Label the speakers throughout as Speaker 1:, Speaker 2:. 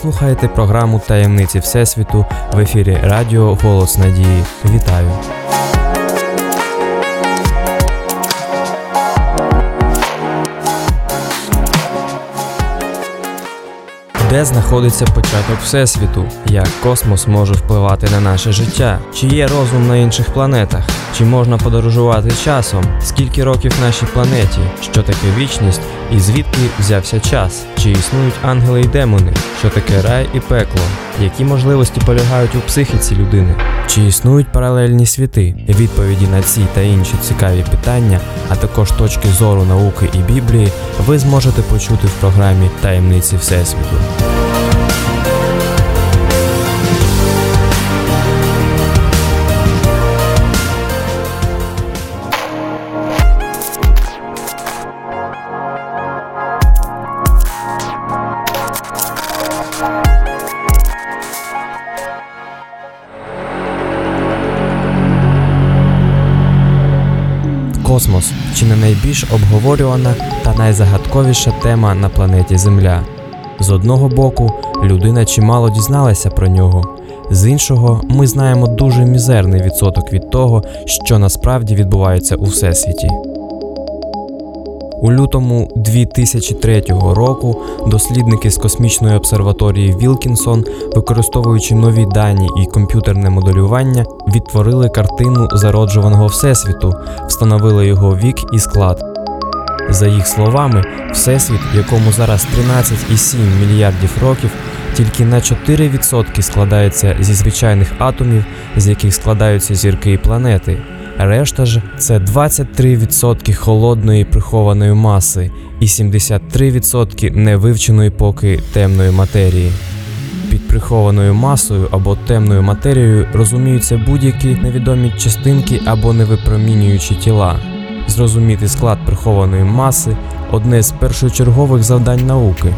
Speaker 1: слухаєте програму Таємниці Всесвіту в ефірі Радіо Голос Надії. Вітаю! Де знаходиться початок Всесвіту? Як космос може впливати на наше життя? Чи є розум на інших планетах? Чи можна подорожувати часом? Скільки років нашій планеті? Що таке вічність? І звідки взявся час? Чи існують ангели й демони? Що таке рай і пекло? Які можливості полягають у психіці людини? Чи існують паралельні світи? Відповіді на ці та інші цікаві питання, а також точки зору науки і Біблії, ви зможете почути в програмі Таємниці Всесвіту. Космос чи не найбільш обговорювана та найзагадковіша тема на планеті Земля. З одного боку, людина чимало дізналася про нього, з іншого, ми знаємо дуже мізерний відсоток від того, що насправді відбувається у всесвіті. У лютому 2003 року дослідники з космічної обсерваторії Вілкінсон, використовуючи нові дані і комп'ютерне моделювання, відтворили картину зароджуваного всесвіту, встановили його вік і склад. За їх словами, всесвіт, якому зараз 13,7 мільярдів років, тільки на 4% складається зі звичайних атомів, з яких складаються зірки і планети. Решта ж це 23% холодної прихованої маси і 73% невивченої поки темної матерії. Під прихованою масою або темною матерією розуміються будь-які невідомі частинки або невипромінюючі тіла. Зрозуміти склад прихованої маси одне з першочергових завдань науки.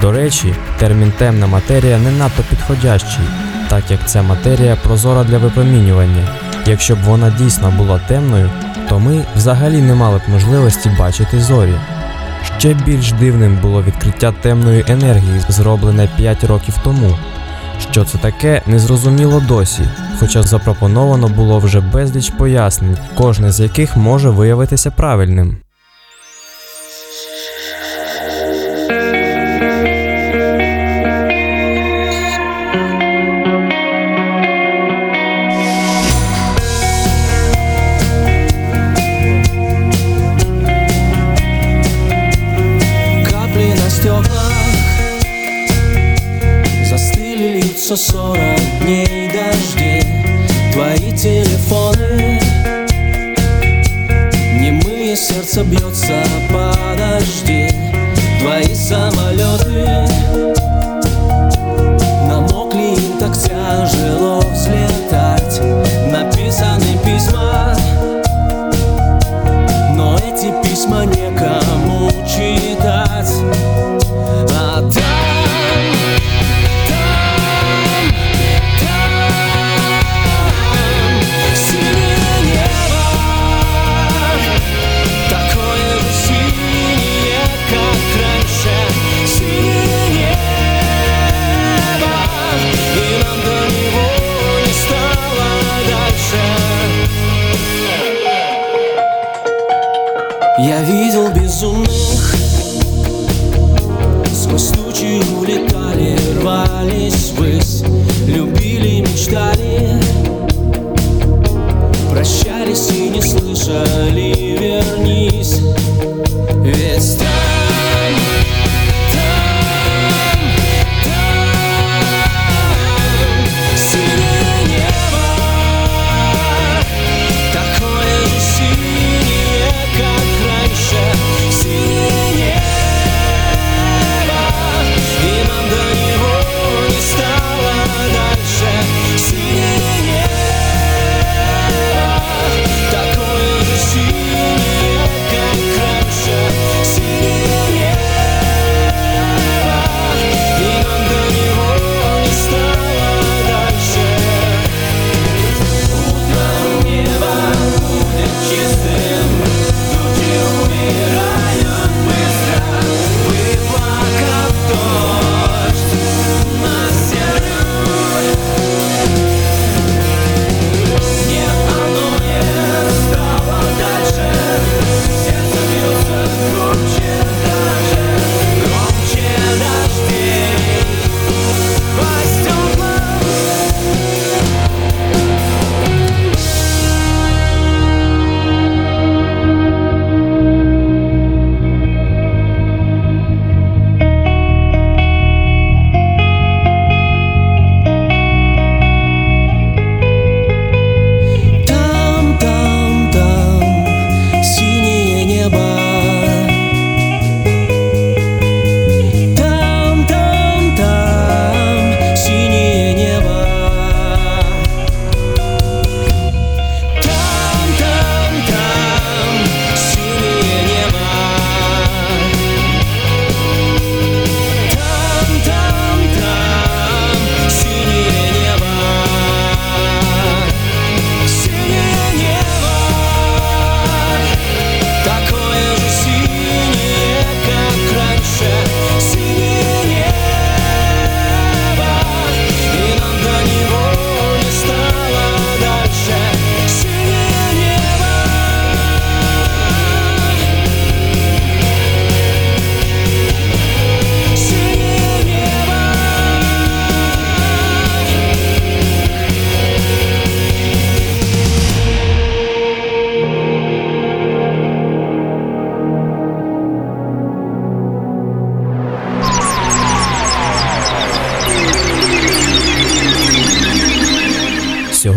Speaker 1: До речі, термін темна матерія не надто підходящий, так як ця матерія прозора для випромінювання. Якщо б вона дійсно була темною, то ми взагалі не мали б можливості бачити зорі. Ще більш дивним було відкриття темної енергії, зроблене 5 років тому. Що це таке, незрозуміло досі, хоча запропоновано було вже безліч пояснень, кожне з яких може виявитися правильним.
Speaker 2: Стеклах Застыли лица сорок дней дожди Твои телефоны Немые сердце бьется, подожди Твои самолеты Намокли им так тяжело взлетать many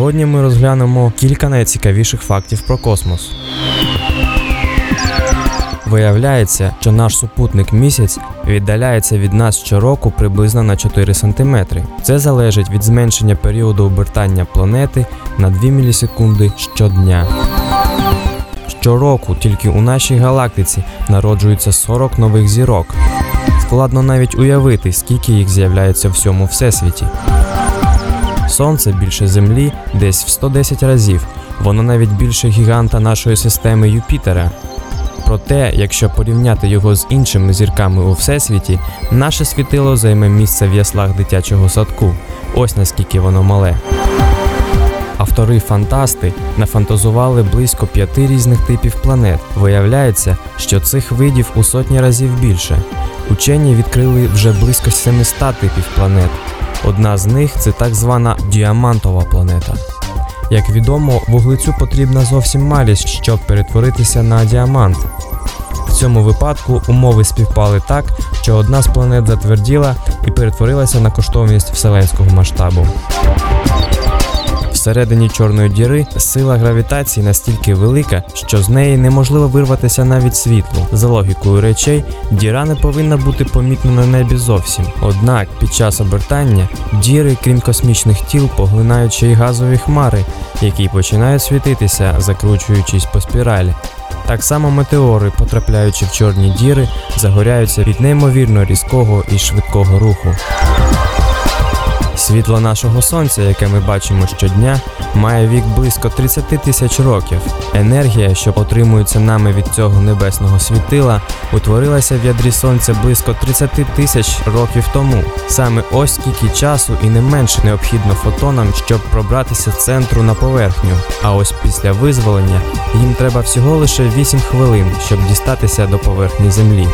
Speaker 1: Сьогодні ми розглянемо кілька найцікавіших фактів про космос. Виявляється, що наш супутник місяць віддаляється від нас щороку приблизно на 4 см. Це залежить від зменшення періоду обертання планети на 2 мілісекунди щодня. Щороку тільки у нашій галактиці народжується 40 нових зірок. Складно навіть уявити, скільки їх з'являється в всьому всесвіті. Сонце більше Землі десь в 110 разів. Воно навіть більше гіганта нашої системи Юпітера. Проте, якщо порівняти його з іншими зірками у всесвіті, наше світило займе місце в яслах дитячого садку. Ось наскільки воно мале. Автори-фантасти нафантазували близько п'яти різних типів планет. Виявляється, що цих видів у сотні разів більше. Учені відкрили вже близько 700 типів планет. Одна з них це так звана діамантова планета. Як відомо, вуглецю потрібна зовсім малість, щоб перетворитися на діамант. В цьому випадку умови співпали так, що одна з планет затверділа і перетворилася на коштовність вселенського масштабу. Всередині чорної діри сила гравітації настільки велика, що з неї неможливо вирватися навіть світло. За логікою речей, діра не повинна бути помітна на небі зовсім. Однак під час обертання діри, крім космічних тіл, поглинають ще й газові хмари, які починають світитися, закручуючись по спіралі. Так само метеори, потрапляючи в чорні діри, загоряються від неймовірно різкого і швидкого руху. Світло нашого сонця, яке ми бачимо щодня, має вік близько 30 тисяч років. Енергія, що отримується нами від цього небесного світила, утворилася в ядрі сонця близько 30 тисяч років тому. Саме ось скільки часу і не менше необхідно фотонам, щоб пробратися центру на поверхню. А ось після визволення їм треба всього лише 8 хвилин, щоб дістатися до поверхні Землі.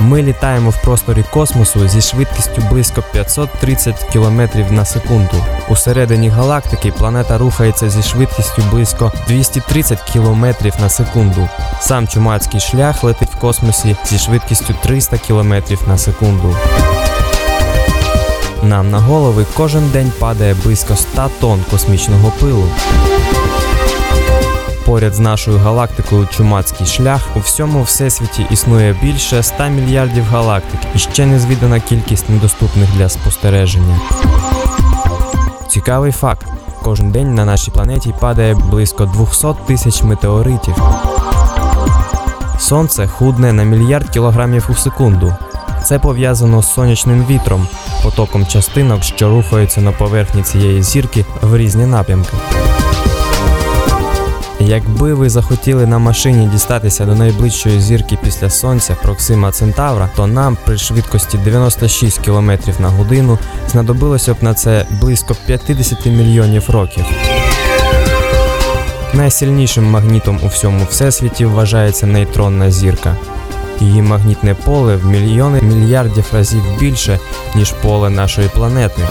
Speaker 1: Ми літаємо в просторі космосу зі швидкістю близько 530 км на секунду. Усередині галактики планета рухається зі швидкістю близько 230 км на секунду. Сам чумацький шлях летить в космосі зі швидкістю 300 км на секунду. Нам на голови кожен день падає близько 100 тонн космічного пилу. Поряд з нашою галактикою Чумацький шлях у всьому всесвіті існує більше 100 мільярдів галактик і ще незвідана кількість недоступних для спостереження. Цікавий факт: кожен день на нашій планеті падає близько 200 тисяч метеоритів. Сонце худне на мільярд кілограмів у секунду. Це пов'язано з сонячним вітром, потоком частинок, що рухаються на поверхні цієї зірки в різні напрямки. Якби ви захотіли на машині дістатися до найближчої зірки після сонця Проксима Центавра, то нам при швидкості 96 км на годину знадобилося б на це близько 50 мільйонів років. Найсильнішим магнітом у всьому всесвіті вважається нейтронна зірка. Її магнітне поле в мільйони мільярдів разів більше, ніж поле нашої планети.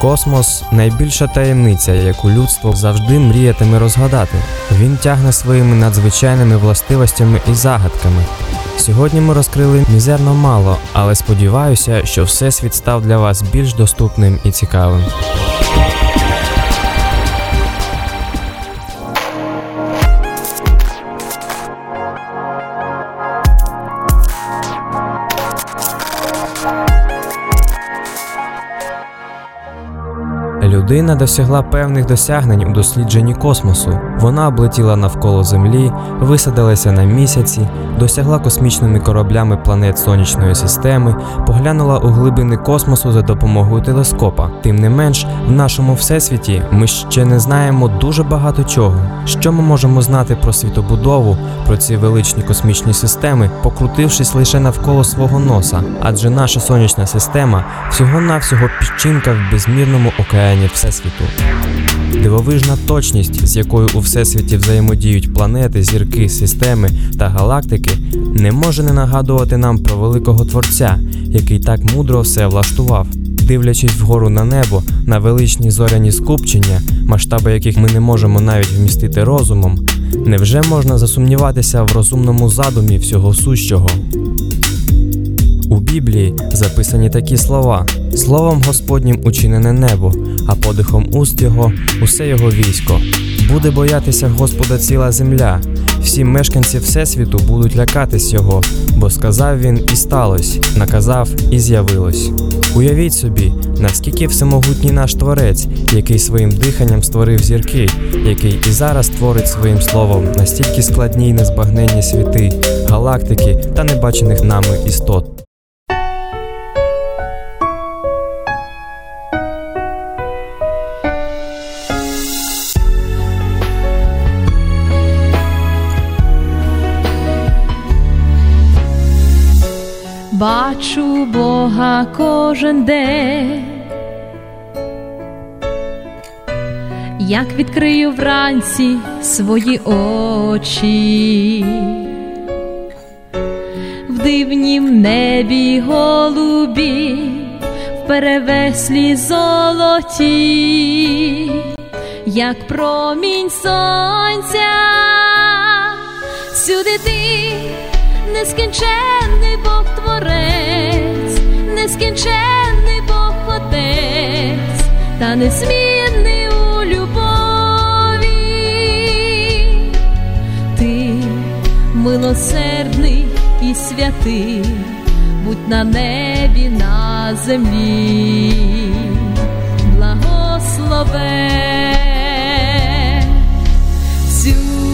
Speaker 1: Космос найбільша таємниця, яку людство завжди мріятиме розгадати. Він тягне своїми надзвичайними властивостями і загадками. Сьогодні ми розкрили мізерно мало, але сподіваюся, що всесвіт став для вас більш доступним і цікавим. Людина досягла певних досягнень у дослідженні космосу. Вона облетіла навколо Землі, висадилася на місяці, досягла космічними кораблями планет сонячної системи, поглянула у глибини космосу за допомогою телескопа. Тим не менш, в нашому всесвіті ми ще не знаємо дуже багато чого. Що ми можемо знати про світобудову, про ці величні космічні системи, покрутившись лише навколо свого носа, адже наша сонячна система всього-навсього піщинка в безмірному океані Всесвіту. Дивовижна точність, з якою у всесвіті взаємодіють планети, зірки, системи та галактики, не може не нагадувати нам про великого творця, який так мудро все влаштував. Дивлячись вгору на небо, на величні зоряні скупчення, масштаби яких ми не можемо навіть вмістити розумом, невже можна засумніватися в розумному задумі всього сущого? Біблії записані такі слова: Словом Господнім учинене небо, а подихом уст його усе його військо. Буде боятися Господа ціла земля. Всі мешканці Всесвіту будуть лякатись його, бо сказав він і сталося, наказав і з'явилось. Уявіть собі, наскільки всемогутній наш творець, який своїм диханням створив зірки, який і зараз творить своїм словом настільки складні й незбагненні світи, галактики та небачених нами істот.
Speaker 3: Бачу Бога кожен день, як відкрию вранці свої очі, в дивнім небі голубі, в перевеслі золоті, як промінь сонця, сюди ти нескінченний Бог творець, нескінченний Бог та незмінний у любові. Ти милосердний і святий, будь на небі, на землі, благословен. Всюди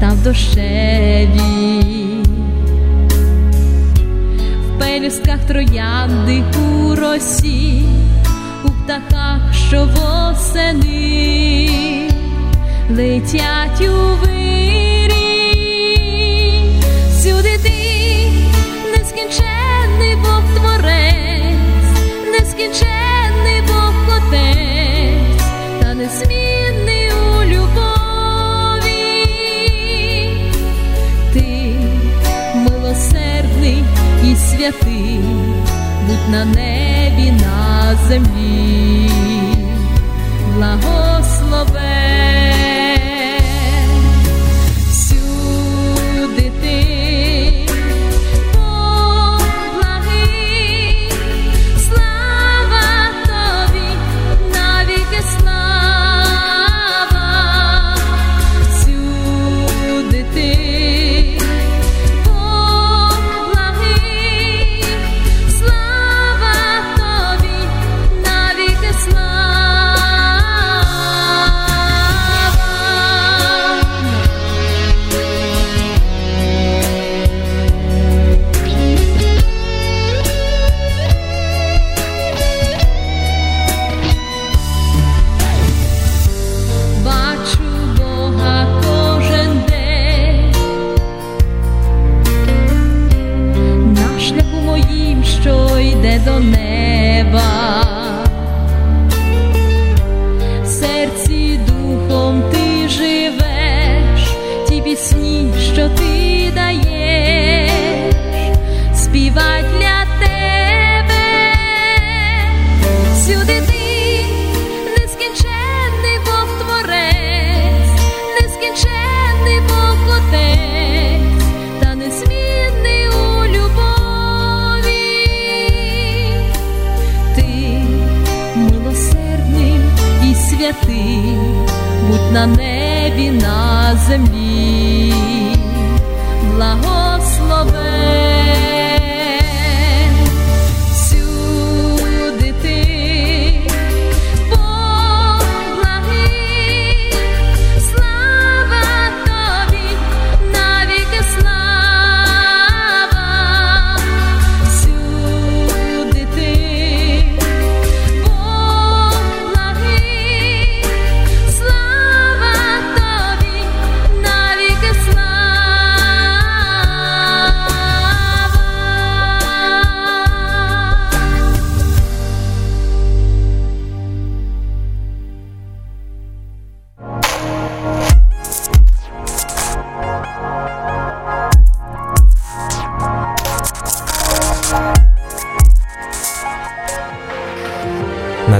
Speaker 3: та в дощеві, в пелюстках троянди у росі, у птахах, що восени летять у вирі, сюди ти нескінченний Бог творець, нескінченний святий, будь на небі, на землі, благословен.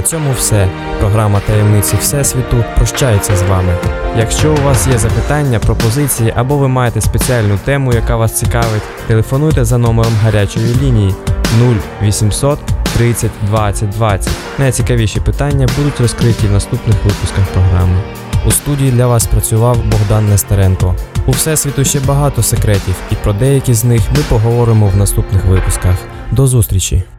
Speaker 1: Цьому все. Програма таємниці Всесвіту прощається з вами. Якщо у вас є запитання, пропозиції або ви маєте спеціальну тему, яка вас цікавить, телефонуйте за номером гарячої лінії 0800 30 20 20. Найцікавіші питання будуть розкриті в наступних випусках програми. У студії для вас працював Богдан Нестеренко. У всесвіту ще багато секретів, і про деякі з них ми поговоримо в наступних випусках. До зустрічі!